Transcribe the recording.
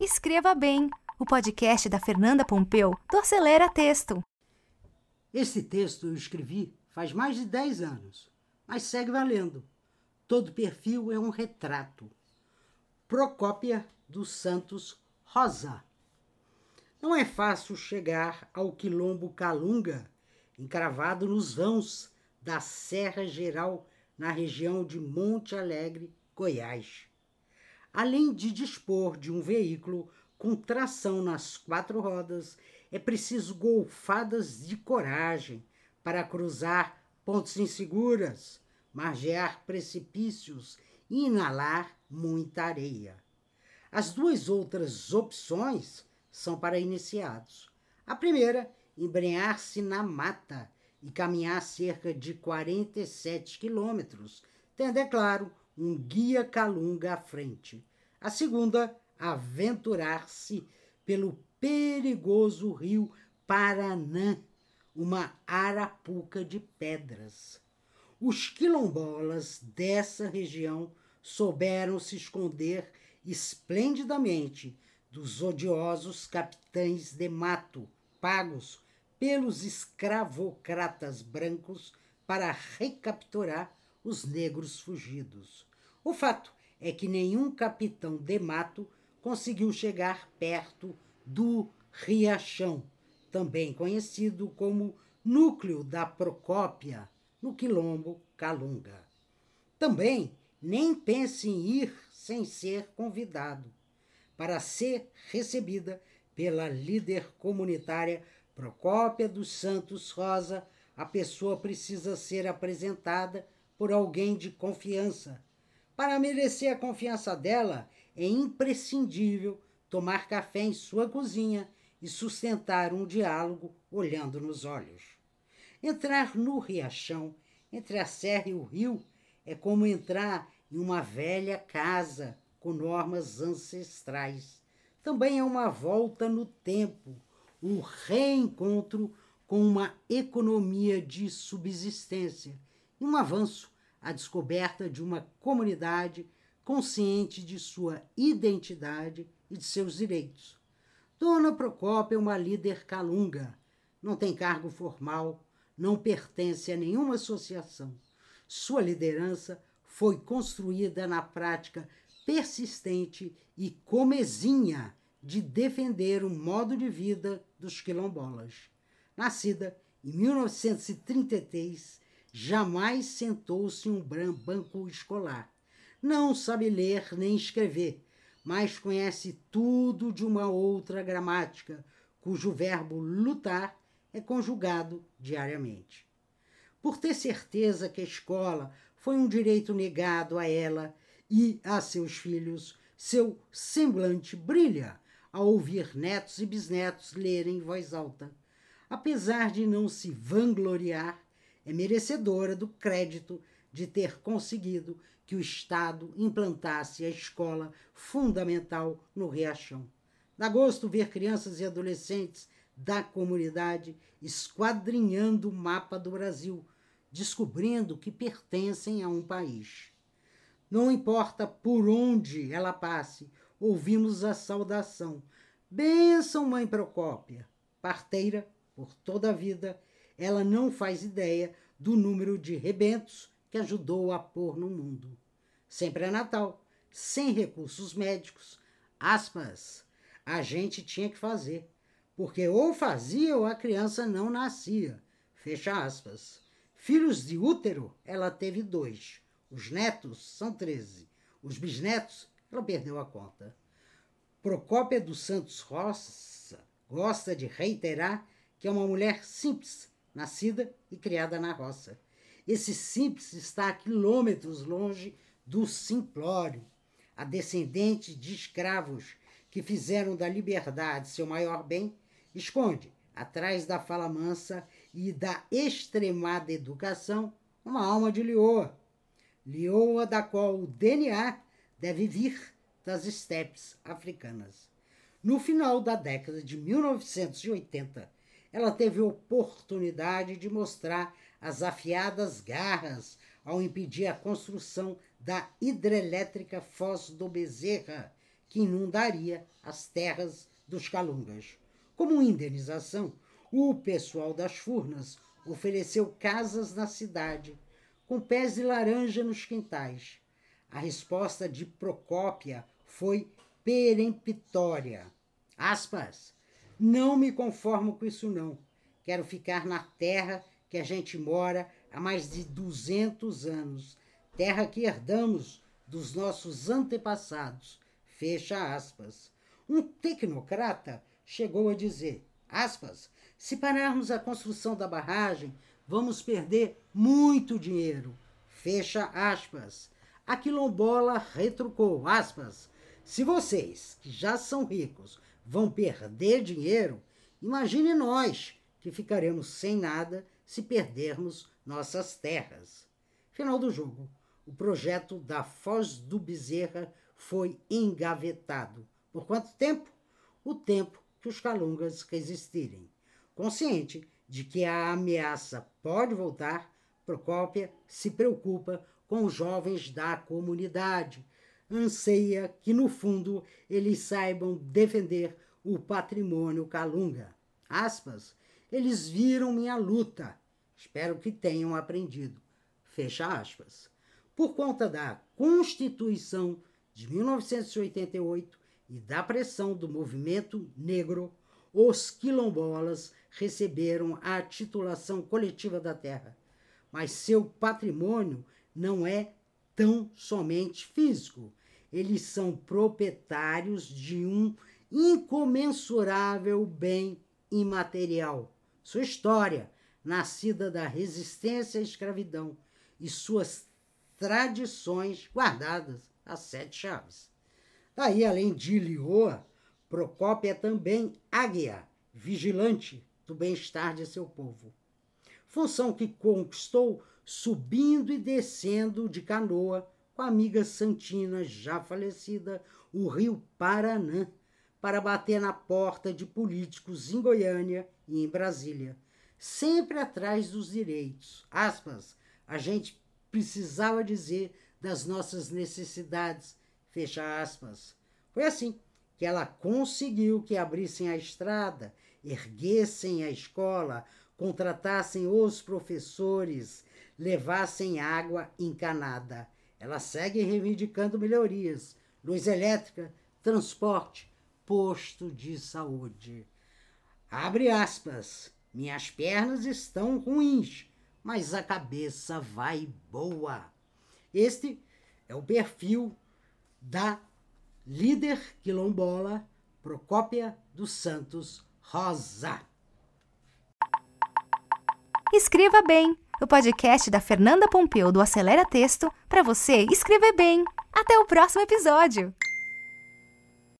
Escreva Bem, o podcast da Fernanda Pompeu do Acelera Texto. Esse texto eu escrevi faz mais de 10 anos, mas segue valendo. Todo perfil é um retrato. Procópia dos Santos Rosa. Não é fácil chegar ao quilombo Calunga, encravado nos vãos da Serra Geral, na região de Monte Alegre, Goiás. Além de dispor de um veículo com tração nas quatro rodas, é preciso golfadas de coragem para cruzar pontes inseguras, margear precipícios e inalar muita areia. As duas outras opções são para iniciados. A primeira, embrenhar-se na mata e caminhar cerca de 47 quilômetros, tendo, é claro, um guia calunga à frente. A segunda, aventurar-se pelo perigoso rio Paranã, uma arapuca de pedras. Os quilombolas dessa região souberam se esconder esplendidamente dos odiosos capitães de mato, pagos pelos escravocratas brancos para recapturar os negros fugidos. O fato é que nenhum capitão de mato conseguiu chegar perto do Riachão, também conhecido como núcleo da Procópia, no quilombo Calunga. Também nem pense em ir sem ser convidado, para ser recebida pela líder comunitária Procópia dos Santos Rosa, a pessoa precisa ser apresentada por alguém de confiança. Para merecer a confiança dela, é imprescindível tomar café em sua cozinha e sustentar um diálogo olhando nos olhos. Entrar no riachão, entre a serra e o rio, é como entrar em uma velha casa com normas ancestrais. Também é uma volta no tempo, o reencontro com uma economia de subsistência e um avanço à descoberta de uma comunidade consciente de sua identidade e de seus direitos. Dona Procópia é uma líder calunga, não tem cargo formal, não pertence a nenhuma associação. Sua liderança foi construída na prática persistente e comezinha de defender o modo de vida dos quilombolas. Nascida em 1933, jamais sentou-se em um banco escolar. Não sabe ler nem escrever, mas conhece tudo de uma outra gramática, cujo verbo lutar é conjugado diariamente. Por ter certeza que a escola foi um direito negado a ela e a seus filhos, seu semblante brilha a ouvir netos e bisnetos lerem em voz alta. Apesar de não se vangloriar, é merecedora do crédito de ter conseguido que o Estado implantasse a escola fundamental no Riachão. Dá gosto ver crianças e adolescentes da comunidade esquadrinhando o mapa do Brasil, descobrindo que pertencem a um país. Não importa por onde ela passe, ouvimos a saudação. Benção, mãe Procópia, parteira por toda a vida, ela não faz ideia do número de rebentos que ajudou a pôr no mundo. Sempre é Natal, sem recursos médicos, aspas, a gente tinha que fazer, porque ou fazia ou a criança não nascia, fecha aspas. Filhos de útero, ela teve dois. Os netos são treze. Os bisnetos, ela perdeu a conta. Procópia dos Santos Roça gosta de reiterar que é uma mulher simples, nascida e criada na roça. Esse simples está a quilômetros longe do simplório, a descendente de escravos que fizeram da liberdade seu maior bem, esconde, atrás da fala mansa e da extremada educação, uma alma de leoa. Leoa da qual o DNA deve vir das estepes africanas. No final da década de 1980, ela teve oportunidade de mostrar as afiadas garras ao impedir a construção da hidrelétrica Foz do Bezerra, que inundaria as terras dos Calungas. Como indenização, o pessoal das Furnas ofereceu casas na cidade, com pés de laranja nos quintais. A resposta de Procópia foi peremptória. Aspas. Não me conformo com isso não. Quero ficar na terra que a gente mora há mais de 200 anos, terra que herdamos dos nossos antepassados. Fecha aspas. Um tecnocrata chegou a dizer, aspas, se pararmos a construção da barragem, vamos perder muito dinheiro. Fecha aspas. A quilombola retrucou, aspas, se vocês, que já são ricos, vão perder dinheiro, imagine nós, que ficaremos sem nada se perdermos nossas terras. Final do jogo. O projeto da Foz do Bezerra foi engavetado. Por quanto tempo? O tempo que os calungas resistirem. Consciente de que a ameaça pode voltar, Procópia se preocupa com os jovens da comunidade. Anseia que, no fundo, eles saibam defender o patrimônio calunga. Aspas, eles viram minha luta. Espero que tenham aprendido. Fecha aspas. Por conta da Constituição de 1988 e da pressão do movimento negro, os quilombolas receberam a titulação coletiva da terra, mas seu patrimônio não é tão somente físico. Eles são proprietários de um incomensurável bem imaterial. Sua história, nascida da resistência à escravidão, e suas tradições guardadas às sete chaves. Daí, além de Lioa, Procópio é também águia, vigilante do bem-estar de seu povo. Função que conquistou subindo e descendo de canoa com a amiga Santina, já falecida, o rio Paranã, para bater na porta de políticos em Goiânia e em Brasília, sempre atrás dos direitos. Aspas, a gente precisava dizer das nossas necessidades, fecha aspas. Foi assim que ela conseguiu que abrissem a estrada, erguessem a escola, contratassem os professores, levassem água encanada. Ela segue reivindicando melhorias, luz elétrica, transporte, posto de saúde. Abre aspas. Minhas pernas estão ruins, mas a cabeça vai boa. Este é o perfil da líder quilombola Procópia dos Santos Rosa. Escreva Bem, o podcast da Fernanda Pompeu do Acelera Texto para você escrever bem. Até o próximo episódio!